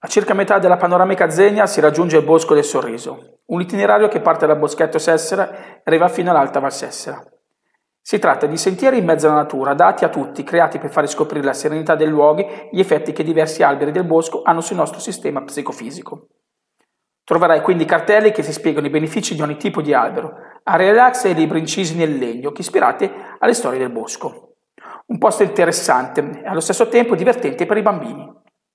A circa metà della panoramica Zegna si raggiunge il Bosco del Sorriso, un itinerario che parte dal Boschetto Sessera e arriva fino all'Alta Val Sessera. Si tratta di sentieri in mezzo alla natura, dati a tutti, creati per far scoprire la serenità dei luoghi e gli effetti che diversi alberi del bosco hanno sul nostro sistema psicofisico. Troverai quindi cartelli che ti spiegano i benefici di ogni tipo di albero, aree relax e libri incisi nel legno che ispirate alle storie del bosco. Un posto interessante e allo stesso tempo divertente per i bambini.